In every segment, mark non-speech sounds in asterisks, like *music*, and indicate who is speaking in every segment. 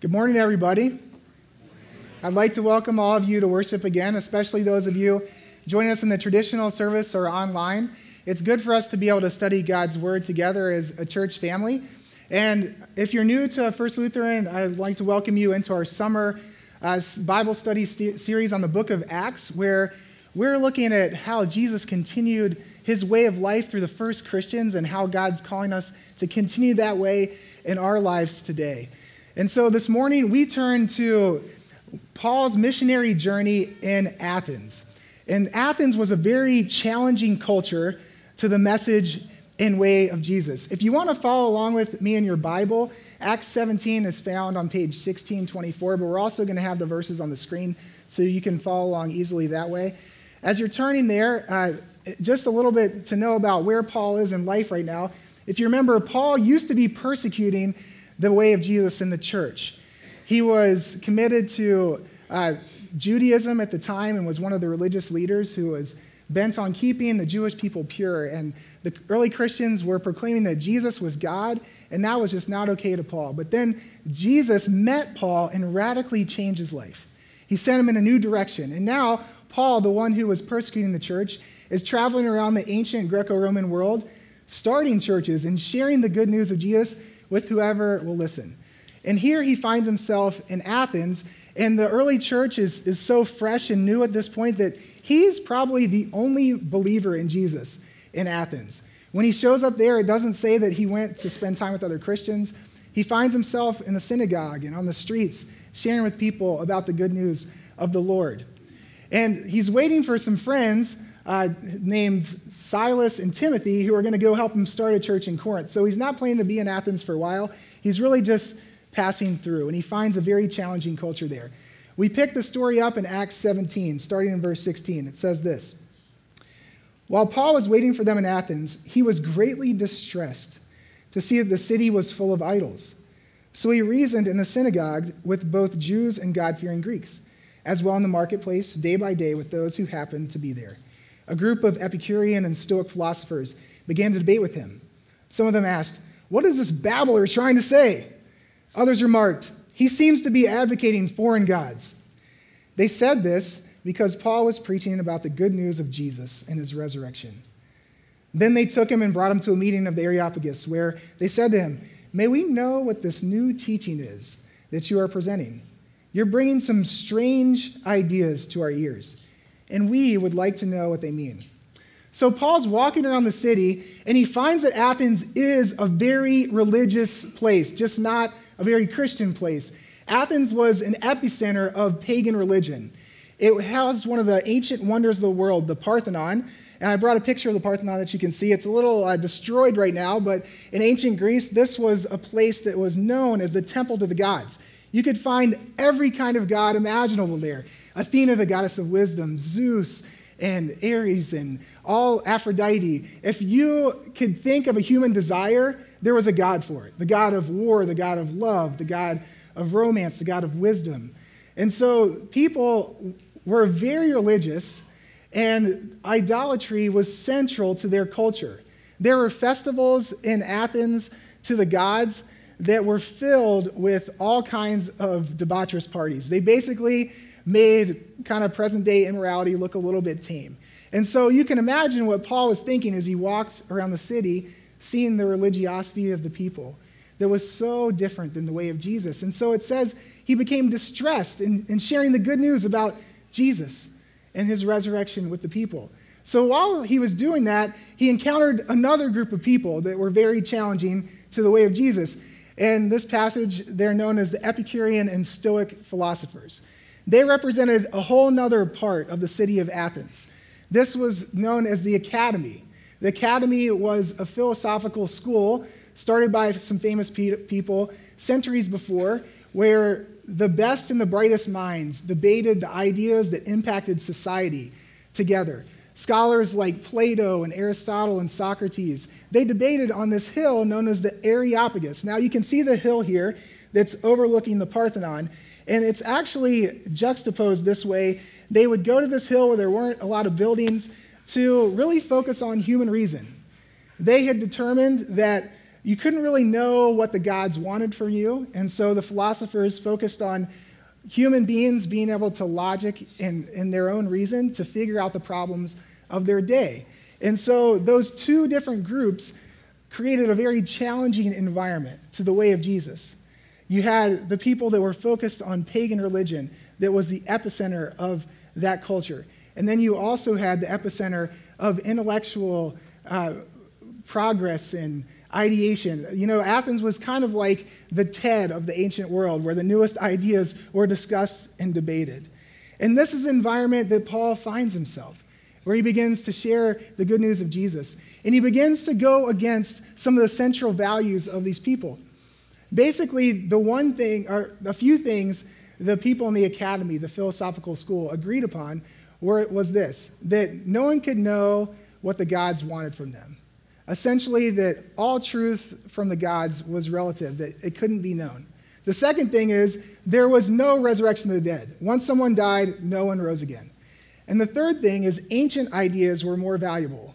Speaker 1: Good morning, everybody. I'd like to welcome all of you to worship again, especially those of you joining us in the traditional service or online. It's good for us to be able to study God's Word together as a church family. And if you're new to First Lutheran, I'd like to welcome you into our summer uh, Bible study st- series on the book of Acts, where we're looking at how Jesus continued his way of life through the first Christians and how God's calling us to continue that way in our lives today. And so this morning we turn to Paul's missionary journey in Athens. And Athens was a very challenging culture to the message and way of Jesus. If you want to follow along with me in your Bible, Acts 17 is found on page 1624, but we're also going to have the verses on the screen so you can follow along easily that way. As you're turning there, uh, just a little bit to know about where Paul is in life right now. If you remember, Paul used to be persecuting the way of Jesus in the church. He was committed to uh, Judaism at the time and was one of the religious leaders who was bent on keeping the Jewish people pure. And the early Christians were proclaiming that Jesus was God, and that was just not okay to Paul. But then Jesus met Paul and radically changed his life. He sent him in a new direction. And now, Paul, the one who was persecuting the church, is traveling around the ancient Greco Roman world, starting churches and sharing the good news of Jesus with whoever will listen. And here he finds himself in Athens, and the early church is, is so fresh and new at this point that he's probably the only believer in Jesus in Athens. When he shows up there, it doesn't say that he went to spend time with other Christians. He finds himself in the synagogue and on the streets, sharing with people about the good news of the Lord. And he's waiting for some friends uh, named Silas and Timothy who are going to go help him start a church in Corinth. So he's not planning to be in Athens for a while. He's really just passing through, and he finds a very challenging culture there. We pick the story up in Acts 17, starting in verse 16. It says this While Paul was waiting for them in Athens, he was greatly distressed to see that the city was full of idols. So he reasoned in the synagogue with both Jews and God fearing Greeks, as well in the marketplace, day by day, with those who happened to be there. A group of Epicurean and Stoic philosophers began to debate with him. Some of them asked, What is this babbler trying to say? Others remarked, he seems to be advocating foreign gods. They said this because Paul was preaching about the good news of Jesus and his resurrection. Then they took him and brought him to a meeting of the Areopagus, where they said to him, May we know what this new teaching is that you are presenting? You're bringing some strange ideas to our ears, and we would like to know what they mean. So Paul's walking around the city, and he finds that Athens is a very religious place, just not a very Christian place. Athens was an epicenter of pagan religion. It housed one of the ancient wonders of the world, the Parthenon. And I brought a picture of the Parthenon that you can see. It's a little uh, destroyed right now, but in ancient Greece, this was a place that was known as the temple to the gods. You could find every kind of god imaginable there Athena, the goddess of wisdom, Zeus, and Ares, and all Aphrodite. If you could think of a human desire, there was a God for it the God of war, the God of love, the God of romance, the God of wisdom. And so people were very religious, and idolatry was central to their culture. There were festivals in Athens to the gods that were filled with all kinds of debaucherous parties. They basically made kind of present day immorality look a little bit tame. And so you can imagine what Paul was thinking as he walked around the city seeing the religiosity of the people that was so different than the way of Jesus. And so it says he became distressed in, in sharing the good news about Jesus and his resurrection with the people. So while he was doing that, he encountered another group of people that were very challenging to the way of Jesus. And this passage, they're known as the Epicurean and Stoic philosophers. They represented a whole nother part of the city of Athens. This was known as the Academy. The Academy was a philosophical school started by some famous people centuries before, where the best and the brightest minds debated the ideas that impacted society together. Scholars like Plato and Aristotle and Socrates, they debated on this hill known as the Areopagus. Now you can see the hill here that's overlooking the Parthenon, and it's actually juxtaposed this way. They would go to this hill where there weren't a lot of buildings to really focus on human reason. They had determined that you couldn't really know what the gods wanted from you. And so the philosophers focused on human beings being able to logic in, in their own reason to figure out the problems of their day. And so those two different groups created a very challenging environment to the way of Jesus. You had the people that were focused on pagan religion, that was the epicenter of that culture. And then you also had the epicenter of intellectual uh, progress and ideation. You know, Athens was kind of like the TED of the ancient world, where the newest ideas were discussed and debated. And this is the environment that Paul finds himself, where he begins to share the good news of Jesus. And he begins to go against some of the central values of these people. Basically, the one thing, or a few things, the people in the academy, the philosophical school, agreed upon were, was this that no one could know what the gods wanted from them. Essentially, that all truth from the gods was relative, that it couldn't be known. The second thing is there was no resurrection of the dead. Once someone died, no one rose again. And the third thing is ancient ideas were more valuable,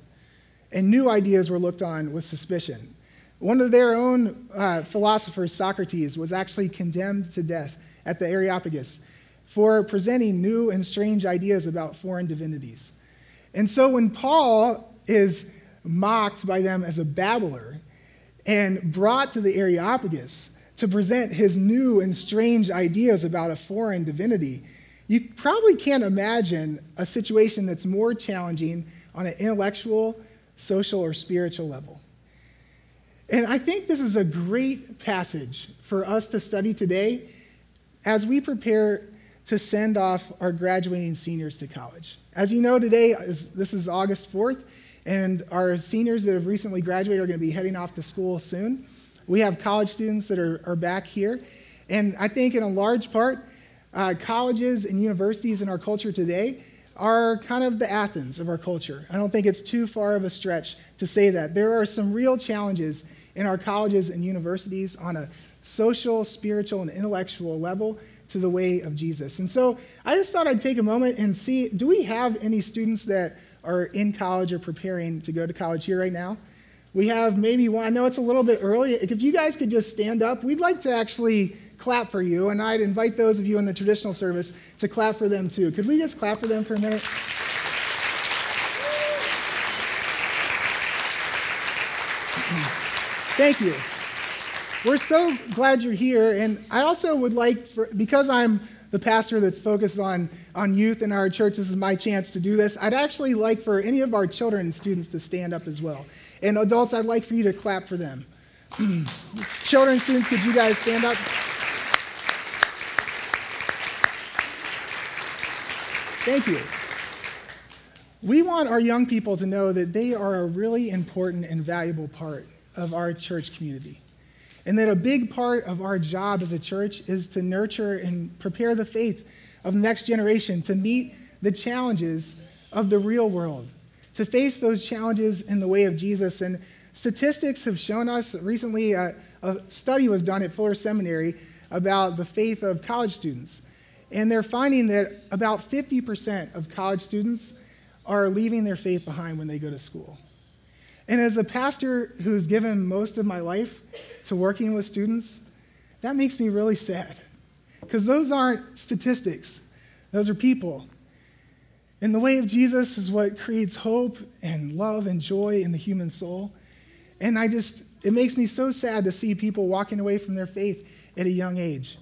Speaker 1: and new ideas were looked on with suspicion. One of their own uh, philosophers, Socrates, was actually condemned to death at the Areopagus for presenting new and strange ideas about foreign divinities. And so when Paul is mocked by them as a babbler and brought to the Areopagus to present his new and strange ideas about a foreign divinity, you probably can't imagine a situation that's more challenging on an intellectual, social, or spiritual level. And I think this is a great passage for us to study today as we prepare to send off our graduating seniors to college. As you know, today, is, this is August 4th, and our seniors that have recently graduated are going to be heading off to school soon. We have college students that are, are back here. And I think, in a large part, uh, colleges and universities in our culture today are kind of the Athens of our culture. I don't think it's too far of a stretch to say that. There are some real challenges in our colleges and universities on a social, spiritual, and intellectual level to the way of Jesus. And so I just thought I'd take a moment and see do we have any students that are in college or preparing to go to college here right now. We have maybe one, I know it's a little bit early. If you guys could just stand up, we'd like to actually clap for you, and I'd invite those of you in the traditional service to clap for them too. Could we just clap for them for a minute? *clears throat* Thank you. We're so glad you're here, and I also would like, for, because I'm the pastor that's focused on, on youth in our church, this is my chance to do this. I'd actually like for any of our children and students to stand up as well. And adults, I'd like for you to clap for them. *clears throat* children and students, could you guys stand up? Thank you. We want our young people to know that they are a really important and valuable part of our church community. And that a big part of our job as a church is to nurture and prepare the faith of the next generation to meet the challenges of the real world, to face those challenges in the way of Jesus. And statistics have shown us recently, a, a study was done at Fuller Seminary about the faith of college students. And they're finding that about 50% of college students are leaving their faith behind when they go to school. And as a pastor who's given most of my life to working with students, that makes me really sad. Because those aren't statistics, those are people. And the way of Jesus is what creates hope and love and joy in the human soul. And I just, it makes me so sad to see people walking away from their faith at a young age.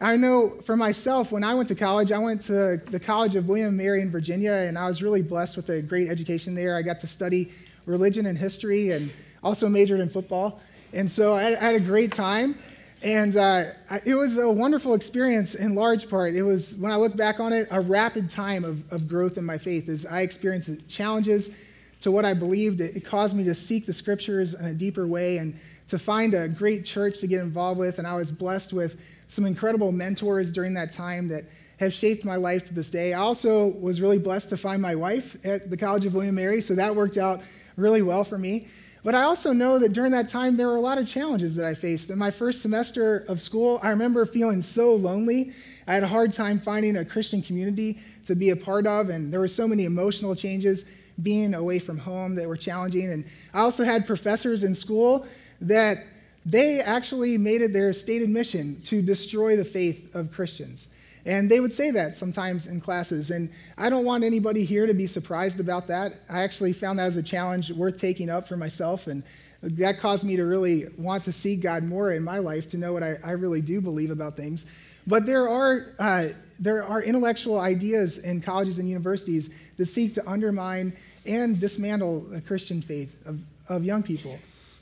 Speaker 1: I know for myself, when I went to college, I went to the College of William and Mary in Virginia, and I was really blessed with a great education there. I got to study religion and history and also majored in football. And so I had, a great time. And uh, it was a wonderful experience in large part. It was, when I look back on it, a rapid time of, of growth in my faith as I experienced challenges to what I believed. It, it caused me to seek the scriptures in a deeper way and to find a great church to get involved with. And I was blessed with some incredible mentors during that time that have shaped my life to this day. I also was really blessed to find my wife at the College of William and Mary, so that worked out really well for me. But I also know that during that time, there were a lot of challenges that I faced. In my first semester of school, I remember feeling so lonely. I had a hard time finding a Christian community to be a part of, and there were so many emotional changes being away from home that were challenging. And I also had professors in school that they actually made it their stated mission to destroy the faith of Christians. And they would say that sometimes in classes. And I don't want anybody here to be surprised about that. I actually found that as a challenge worth taking up for myself. And that caused me to really want to see God more in my life, to know what I, I really do believe about things. But there are, uh, there are intellectual ideas in colleges and universities that seek to undermine and dismantle the Christian faith of, of young people.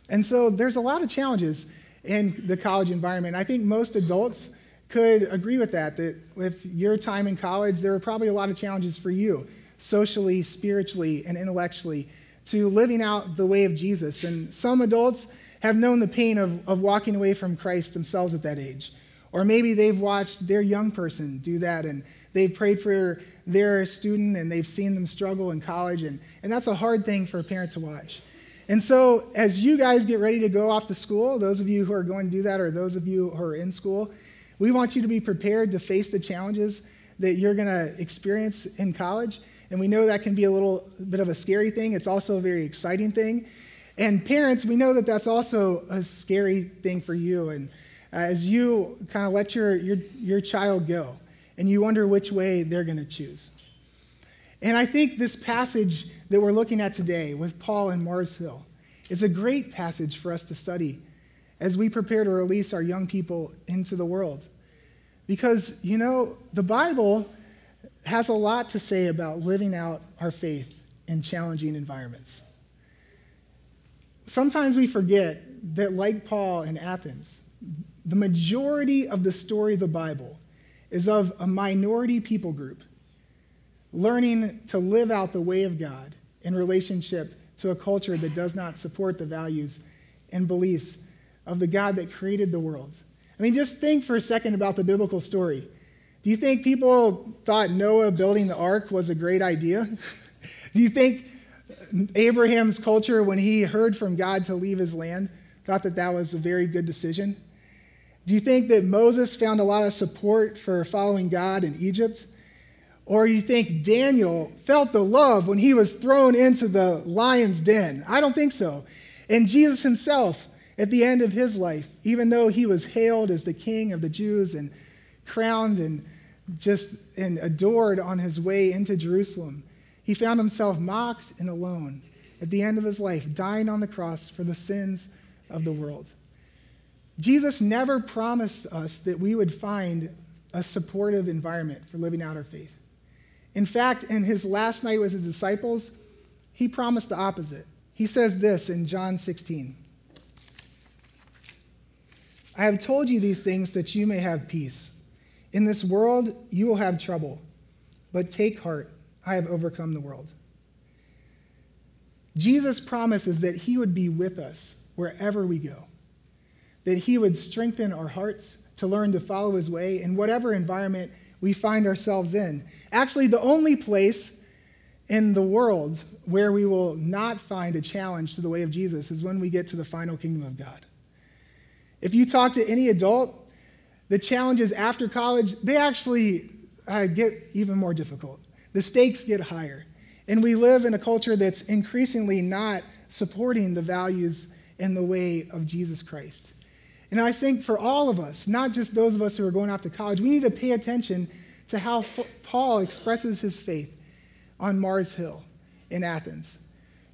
Speaker 1: And so there's a lot of challenges in the college environment. I think most adults could agree with that, that with your time in college, there were probably a lot of challenges for you, socially, spiritually, and intellectually, to living out the way of Jesus. And some adults have known the pain of, of walking away from Christ themselves at that age. Or maybe they've watched their young person do that and they've prayed for their student and they've seen them struggle in college. And, and that's a hard thing for a parent to watch. And so, as you guys get ready to go off to school, those of you who are going to do that, or those of you who are in school, we want you to be prepared to face the challenges that you're going to experience in college. And we know that can be a little bit of a scary thing. It's also a very exciting thing. And parents, we know that that's also a scary thing for you. And uh, as you kind of let your, your, your child go and you wonder which way they're going to choose. And I think this passage that we're looking at today with Paul and Mars Hill is a great passage for us to study as we prepare to release our young people into the world. Because, you know, the Bible has a lot to say about living out our faith in challenging environments. Sometimes we forget that, like Paul in Athens, the majority of the story of the Bible is of a minority people group learning to live out the way of God in relationship to a culture that does not support the values and beliefs of the God that created the world. I mean, just think for a second about the biblical story. Do you think people thought Noah building the ark was a great idea? *laughs* Do you think Abraham's culture, when he heard from God to leave his land, thought that that was a very good decision? Do you think that Moses found a lot of support for following God in Egypt? Or you think Daniel felt the love when he was thrown into the lion's den? I don't think so. And Jesus himself, at the end of his life, even though he was hailed as the king of the Jews and crowned and just and adored on his way into Jerusalem, he found himself mocked and alone at the end of his life, dying on the cross for the sins of the world. Jesus never promised us that we would find a supportive environment for living out our faith. In fact, in his last night with his disciples, he promised the opposite. He says this in John 16 I have told you these things that you may have peace. In this world, you will have trouble, but take heart, I have overcome the world. Jesus promises that he would be with us wherever we go, that he would strengthen our hearts to learn to follow his way in whatever environment we find ourselves in. Actually, the only place in the world where we will not find a challenge to the way of Jesus is when we get to the final kingdom of God. If you talk to any adult, the challenges after college, they actually uh, get even more difficult. The stakes get higher. And we live in a culture that's increasingly not supporting the values and the way of Jesus Christ. And I think for all of us, not just those of us who are going off to college, we need to pay attention to how F- Paul expresses his faith on Mars Hill in Athens.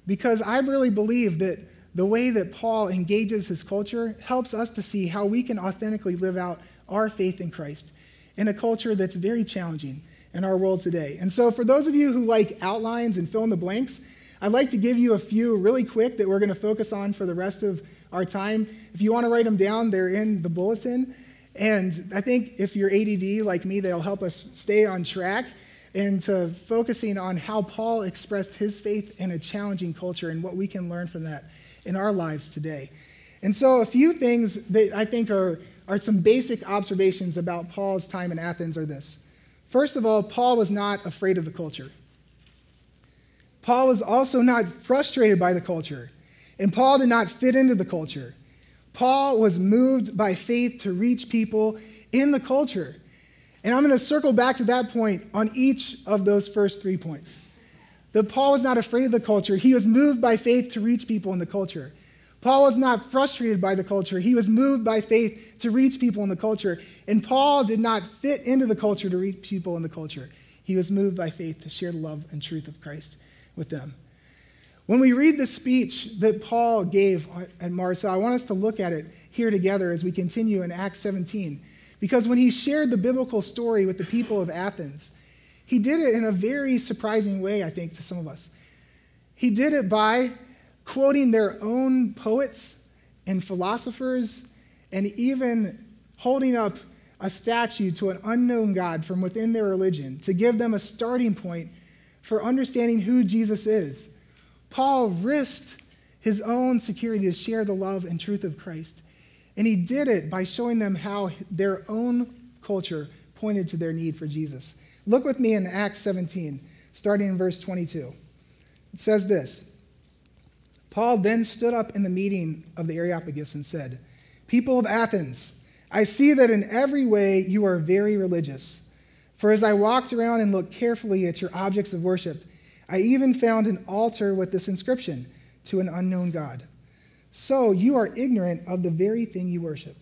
Speaker 1: Because I really believe that the way that Paul engages his culture helps us to see how we can authentically live out our faith in Christ in a culture that's very challenging in our world today. And so, for those of you who like outlines and fill in the blanks, I'd like to give you a few really quick that we're going to focus on for the rest of our time. If you want to write them down, they're in the bulletin. And I think if you're ADD like me, they'll help us stay on track and to focusing on how Paul expressed his faith in a challenging culture and what we can learn from that in our lives today. And so, a few things that I think are, are some basic observations about Paul's time in Athens are this. First of all, Paul was not afraid of the culture. Paul was also not frustrated by the culture. And Paul did not fit into the culture. Paul was moved by faith to reach people in the culture. And I'm going to circle back to that point on each of those first three points. That Paul was not afraid of the culture, he was moved by faith to reach people in the culture. Paul was not frustrated by the culture. He was moved by faith to reach people in the culture. And Paul did not fit into the culture to reach people in the culture. He was moved by faith to share the love and truth of Christ with them. When we read the speech that Paul gave at Mars Hill, I want us to look at it here together as we continue in Acts 17. Because when he shared the biblical story with the people of Athens, he did it in a very surprising way, I think, to some of us. He did it by quoting their own poets and philosophers and even holding up a statue to an unknown God from within their religion to give them a starting point for understanding who Jesus is. Paul risked his own security to share the love and truth of Christ. And he did it by showing them how their own culture pointed to their need for Jesus. Look with me in Acts 17, starting in verse 22. It says this Paul then stood up in the meeting of the Areopagus and said, People of Athens, I see that in every way you are very religious. For as I walked around and looked carefully at your objects of worship, I even found an altar with this inscription to an unknown God. So you are ignorant of the very thing you worship.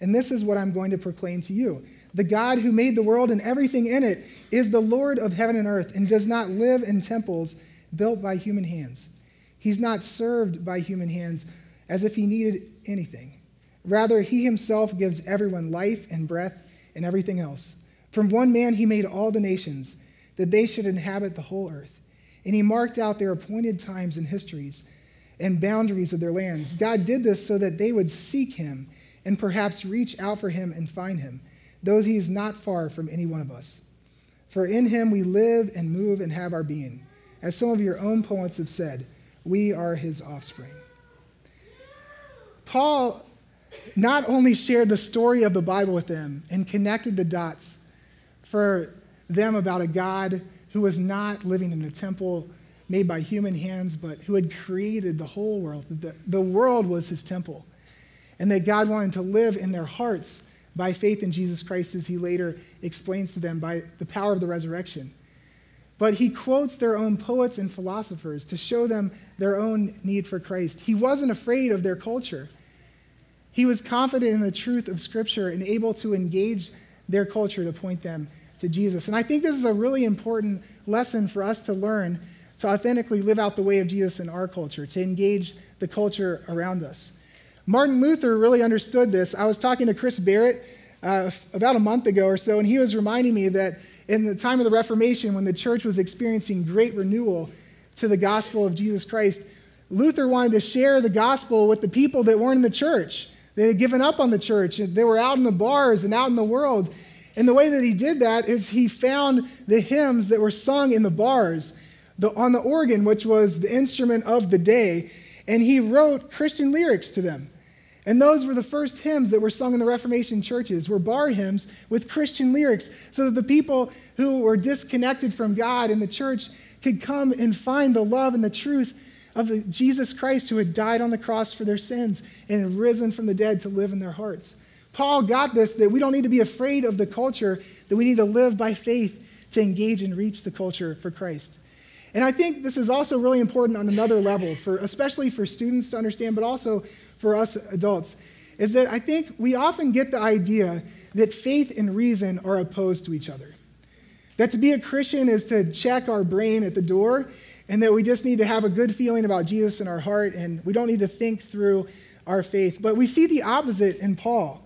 Speaker 1: And this is what I'm going to proclaim to you. The God who made the world and everything in it is the Lord of heaven and earth and does not live in temples built by human hands. He's not served by human hands as if he needed anything. Rather, he himself gives everyone life and breath and everything else. From one man he made all the nations, that they should inhabit the whole earth. And he marked out their appointed times and histories and boundaries of their lands. God did this so that they would seek him and perhaps reach out for him and find him, though he is not far from any one of us. For in him we live and move and have our being. As some of your own poets have said, we are his offspring. Paul not only shared the story of the Bible with them and connected the dots for them about a God who was not living in a temple made by human hands, but who had created the whole world. The, the world was his temple. And that God wanted to live in their hearts by faith in Jesus Christ, as he later explains to them by the power of the resurrection. But he quotes their own poets and philosophers to show them their own need for Christ. He wasn't afraid of their culture. He was confident in the truth of Scripture and able to engage their culture to point them to Jesus. And I think this is a really important lesson for us to learn to authentically live out the way of Jesus in our culture, to engage the culture around us. Martin Luther really understood this. I was talking to Chris Barrett uh, about a month ago or so, and he was reminding me that in the time of the Reformation, when the church was experiencing great renewal to the gospel of Jesus Christ, Luther wanted to share the gospel with the people that weren't in the church. They had given up on the church. They were out in the bars and out in the world. And the way that he did that is he found the hymns that were sung in the bars the, on the organ, which was the instrument of the day, and he wrote Christian lyrics to them. And those were the first hymns that were sung in the Reformation churches, were bar hymns with Christian lyrics, so that the people who were disconnected from God in the church could come and find the love and the truth of Jesus Christ who had died on the cross for their sins and risen from the dead to live in their hearts. Paul got this that we don't need to be afraid of the culture, that we need to live by faith to engage and reach the culture for Christ. And I think this is also really important on another level, for, especially for students to understand, but also for us adults, is that I think we often get the idea that faith and reason are opposed to each other. That to be a Christian is to check our brain at the door, and that we just need to have a good feeling about Jesus in our heart, and we don't need to think through our faith. But we see the opposite in Paul.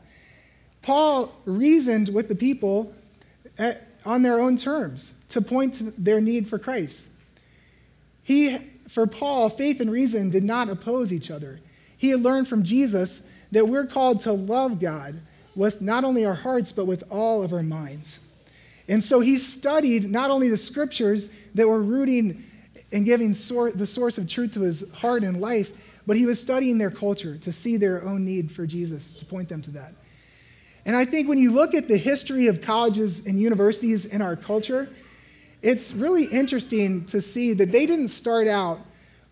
Speaker 1: Paul reasoned with the people at, on their own terms to point to their need for Christ. He, for Paul, faith and reason did not oppose each other. He had learned from Jesus that we're called to love God with not only our hearts, but with all of our minds. And so he studied not only the scriptures that were rooting and giving sor- the source of truth to his heart and life, but he was studying their culture to see their own need for Jesus, to point them to that. And I think when you look at the history of colleges and universities in our culture, it's really interesting to see that they didn't start out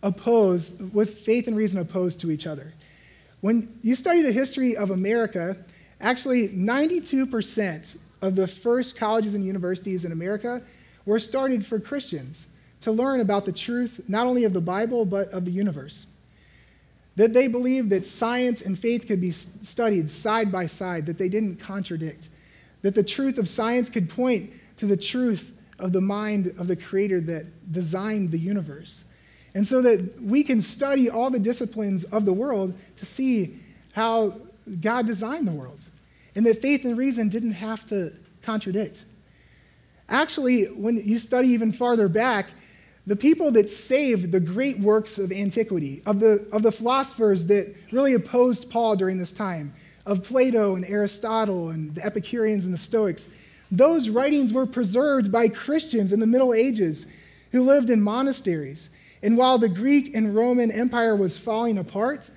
Speaker 1: opposed, with faith and reason opposed to each other. When you study the history of America, actually 92% of the first colleges and universities in America were started for Christians to learn about the truth not only of the Bible, but of the universe. That they believed that science and faith could be studied side by side, that they didn't contradict, that the truth of science could point to the truth of the mind of the creator that designed the universe. And so that we can study all the disciplines of the world to see how God designed the world. And that faith and reason didn't have to contradict. Actually, when you study even farther back, the people that saved the great works of antiquity, of the, of the philosophers that really opposed Paul during this time, of Plato and Aristotle and the Epicureans and the Stoics, those writings were preserved by Christians in the Middle Ages who lived in monasteries. And while the Greek and Roman Empire was falling apart,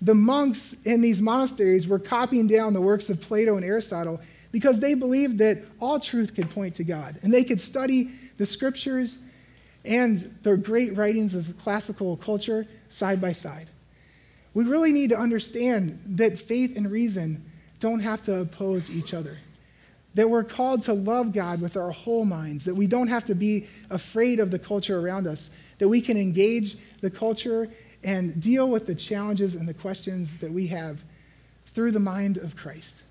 Speaker 1: the monks in these monasteries were copying down the works of Plato and Aristotle because they believed that all truth could point to God. And they could study the scriptures and the great writings of classical culture side by side. We really need to understand that faith and reason don't have to oppose each other. That we're called to love God with our whole minds, that we don't have to be afraid of the culture around us, that we can engage the culture and deal with the challenges and the questions that we have through the mind of Christ.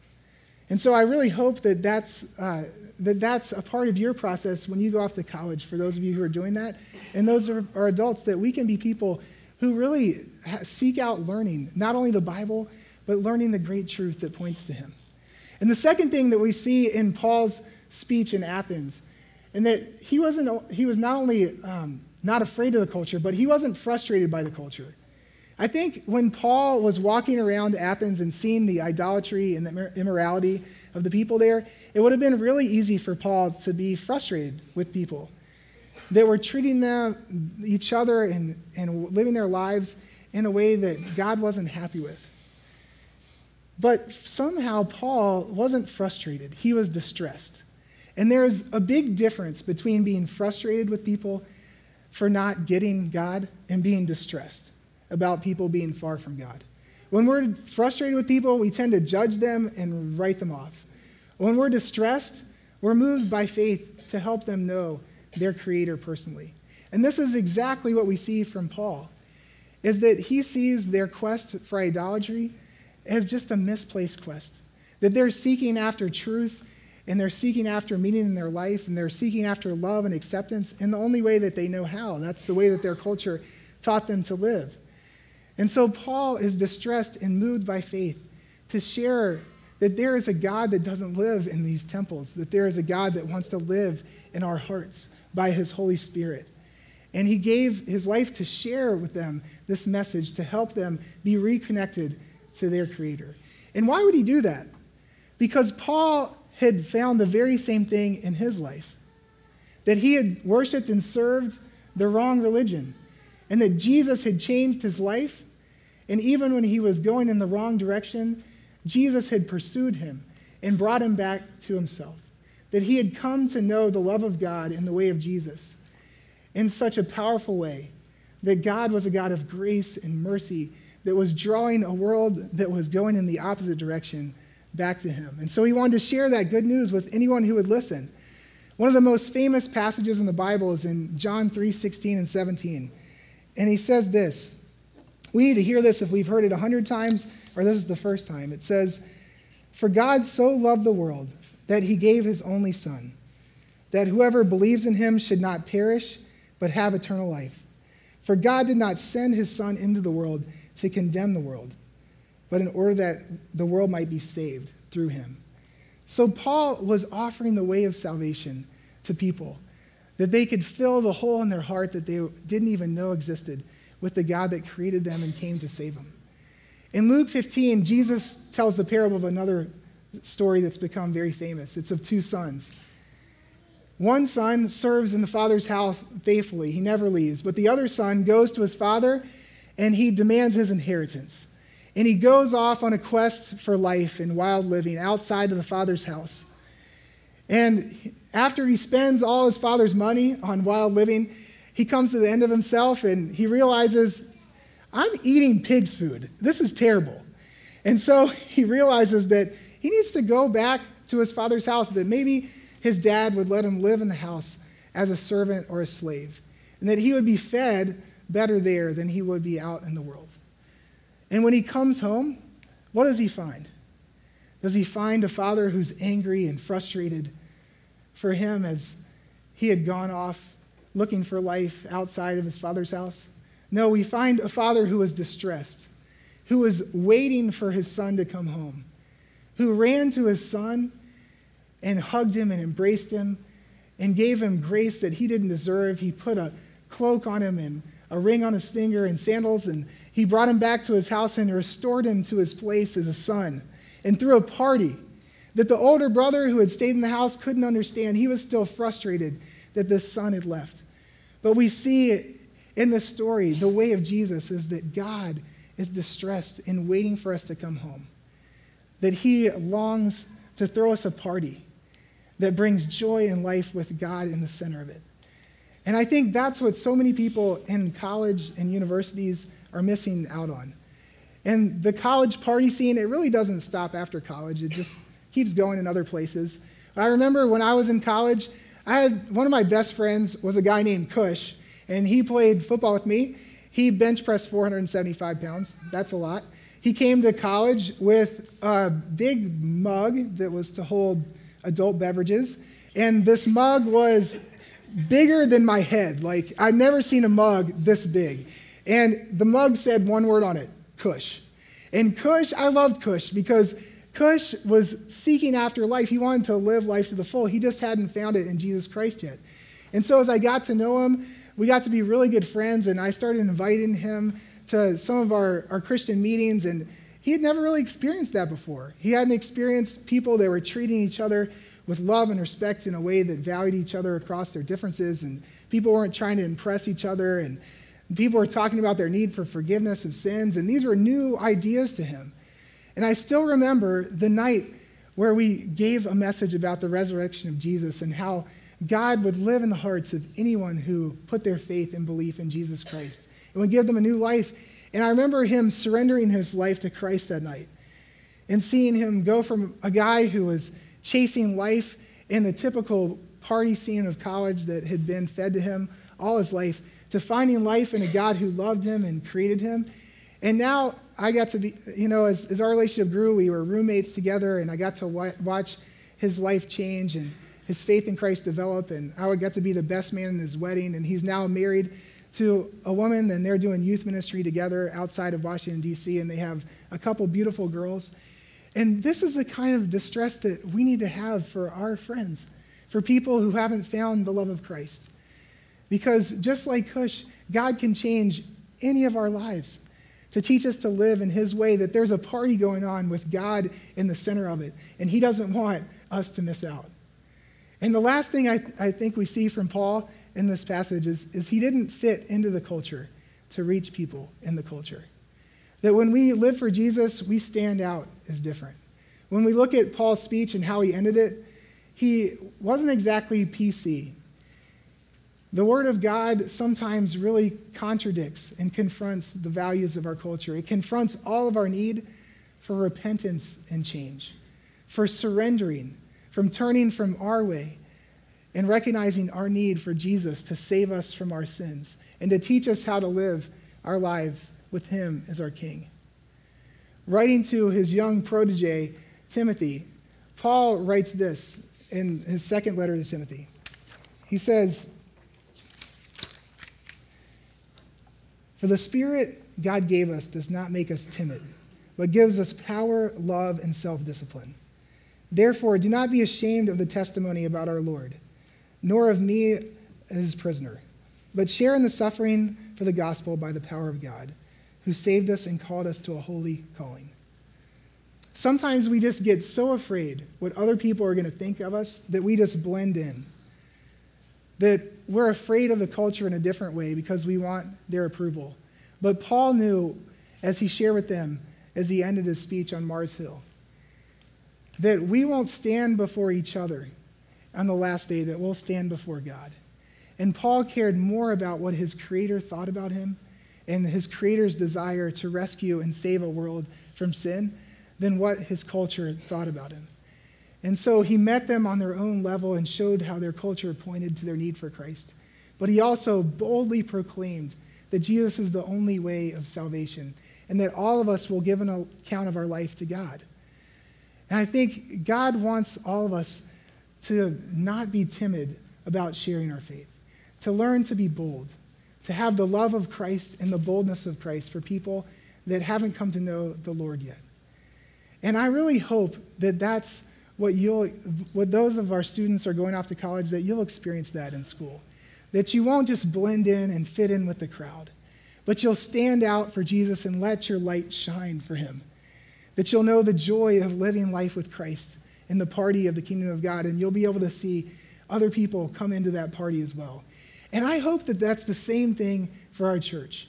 Speaker 1: And so I really hope that that's, uh, that that's a part of your process when you go off to college, for those of you who are doing that. And those are, are adults, that we can be people who really seek out learning, not only the Bible, but learning the great truth that points to Him. And the second thing that we see in Paul's speech in Athens, and that he, wasn't, he was not only um, not afraid of the culture, but he wasn't frustrated by the culture. I think when Paul was walking around Athens and seeing the idolatry and the immorality of the people there, it would have been really easy for Paul to be frustrated with people that were treating them, each other and, and living their lives in a way that God wasn't happy with. But somehow Paul wasn't frustrated, he was distressed. And there's a big difference between being frustrated with people for not getting God and being distressed about people being far from God. When we're frustrated with people, we tend to judge them and write them off. When we're distressed, we're moved by faith to help them know their creator personally. And this is exactly what we see from Paul is that he sees their quest for idolatry as just a misplaced quest. That they're seeking after truth and they're seeking after meaning in their life and they're seeking after love and acceptance in the only way that they know how. That's the way that their culture taught them to live. And so Paul is distressed and moved by faith to share that there is a God that doesn't live in these temples, that there is a God that wants to live in our hearts by his Holy Spirit. And he gave his life to share with them this message to help them be reconnected to their Creator. And why would he do that? Because Paul had found the very same thing in his life that he had worshiped and served the wrong religion, and that Jesus had changed his life. And even when he was going in the wrong direction, Jesus had pursued him and brought him back to himself. That he had come to know the love of God in the way of Jesus in such a powerful way that God was a God of grace and mercy that was drawing a world that was going in the opposite direction back to him. And so he wanted to share that good news with anyone who would listen. One of the most famous passages in the Bible is in John 3 16 and 17. And he says this. We need to hear this if we've heard it a hundred times or this is the first time. It says, For God so loved the world that he gave his only Son, that whoever believes in him should not perish, but have eternal life. For God did not send his Son into the world to condemn the world, but in order that the world might be saved through him. So Paul was offering the way of salvation to people, that they could fill the hole in their heart that they didn't even know existed with the God that created them and came to save them. In Luke 15, Jesus tells the parable of another story that's become very famous. It's of two sons. One son serves in the father's house faithfully, he never leaves, but the other son goes to his father and he demands his inheritance. And he goes off on a quest for life and wild living outside of the father's house. And after he spends all his father's money on wild living, he comes to the end of himself and he realizes, I'm eating pig's food. This is terrible. And so *laughs* he realizes that he needs to go back to his father's house, that maybe his dad would let him live in the house as a servant or a slave, and that he would be fed better there than he would be out in the world. And when he comes home, what does he find? Does he find a father who's angry and frustrated for him as he had gone off looking for life outside of his father's house? No, we find a father who was distressed, who was waiting for his son to come home, who ran to his son and hugged him and embraced him and gave him grace that he didn't deserve. He put a cloak on him and a ring on his finger and sandals, and he brought him back to his house and restored him to his place as a son. And threw a party that the older brother who had stayed in the house couldn't understand, he was still frustrated that this son had left. But we see in this story the way of Jesus is that God is distressed in waiting for us to come home, that he longs to throw us a party that brings joy and life with God in the center of it. And I think that's what so many people in college and universities are missing out on. And the college party scene, it really doesn't stop after college, it just keeps going in other places. But I remember when I was in college, I had one of my best friends was a guy named Cush, and he played football with me. He bench pressed 475 pounds. That's a lot. He came to college with a big mug that was to hold adult beverages. And this mug was bigger than my head. Like, I've never seen a mug this big. And the mug said one word on it Cush. And Cush, I loved Cush because Cush was seeking after life. He wanted to live life to the full. He just hadn't found it in Jesus Christ yet. And so, as I got to know him, we got to be really good friends, and I started inviting him to some of our, our Christian meetings. And he had never really experienced that before. He hadn't experienced people that were treating each other with love and respect in a way that valued each other across their differences, and people weren't trying to impress each other, and people were talking about their need for forgiveness of sins, and these were new ideas to him. And I still remember the night where we gave a message about the resurrection of Jesus and how God would live in the hearts of anyone who put their faith and belief in Jesus Christ and would give them a new life and I remember him surrendering his life to Christ that night and seeing him go from a guy who was chasing life in the typical party scene of college that had been fed to him all his life to finding life in a God who loved him and created him. And now I got to be, you know, as, as our relationship grew, we were roommates together, and I got to watch his life change and his faith in Christ develop. And I got to be the best man in his wedding, and he's now married to a woman, and they're doing youth ministry together outside of Washington, D.C., and they have a couple beautiful girls. And this is the kind of distress that we need to have for our friends, for people who haven't found the love of Christ. Because just like Cush, God can change any of our lives to teach us to live in His way, that there's a party going on with God in the center of it, and He doesn't want us to miss out. And the last thing I, I think we see from Paul in this passage is, is he didn't fit into the culture to reach people in the culture. That when we live for Jesus, we stand out as different. When we look at Paul's speech and how he ended it, he wasn't exactly PC. The Word of God sometimes really contradicts and confronts the values of our culture. It confronts all of our need for repentance and change, for surrendering, from turning from our way and recognizing our need for Jesus to save us from our sins and to teach us how to live our lives with Him as our King. Writing to his young protege, Timothy, Paul writes this in his second letter to Timothy. He says, For the Spirit God gave us does not make us timid, but gives us power, love, and self discipline. Therefore, do not be ashamed of the testimony about our Lord nor of me as his prisoner, but share in the suffering for the gospel by the power of God, who saved us and called us to a holy calling. Sometimes we just get so afraid what other people are going to think of us that we just blend in. That we're afraid of the culture in a different way because we want their approval. But Paul knew, as he shared with them as he ended his speech on Mars Hill, that we won't stand before each other on the last day that we'll stand before God. And Paul cared more about what his creator thought about him and his creator's desire to rescue and save a world from sin than what his culture thought about him. And so he met them on their own level and showed how their culture pointed to their need for Christ. But he also boldly proclaimed that Jesus is the only way of salvation and that all of us will give an account of our life to God. And I think God wants all of us to not be timid about sharing our faith, to learn to be bold, to have the love of Christ and the boldness of Christ for people that haven't come to know the Lord yet. And I really hope that that's what you'll, what those of our students are going off to college, that you'll experience that in school. That you won't just blend in and fit in with the crowd, but you'll stand out for Jesus and let your light shine for him. That you'll know the joy of living life with Christ in the party of the kingdom of God, and you'll be able to see other people come into that party as well. And I hope that that's the same thing for our church.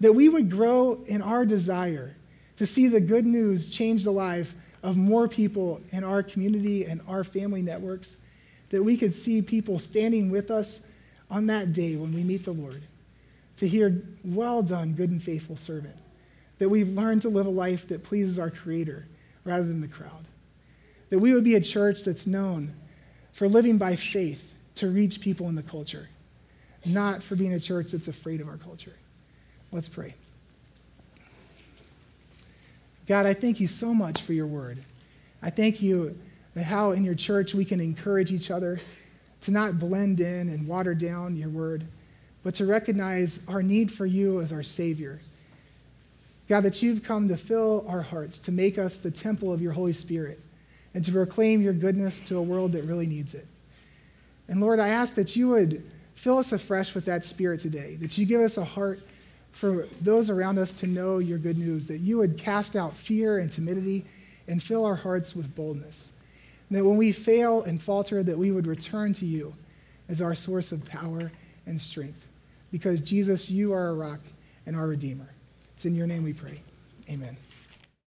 Speaker 1: That we would grow in our desire to see the good news change the life of more people in our community and our family networks, that we could see people standing with us on that day when we meet the Lord to hear, Well done, good and faithful servant. That we've learned to live a life that pleases our Creator rather than the crowd. That we would be a church that's known for living by faith to reach people in the culture, not for being a church that's afraid of our culture. Let's pray. God, I thank you so much for your word. I thank you that how in your church we can encourage each other to not blend in and water down your word, but to recognize our need for you as our Savior. God, that you've come to fill our hearts, to make us the temple of your Holy Spirit, and to proclaim your goodness to a world that really needs it. And Lord, I ask that you would fill us afresh with that spirit today, that you give us a heart for those around us to know your good news, that you would cast out fear and timidity and fill our hearts with boldness. And that when we fail and falter, that we would return to you as our source of power and strength. Because Jesus, you are our rock and our Redeemer. It's in your name we pray. Amen.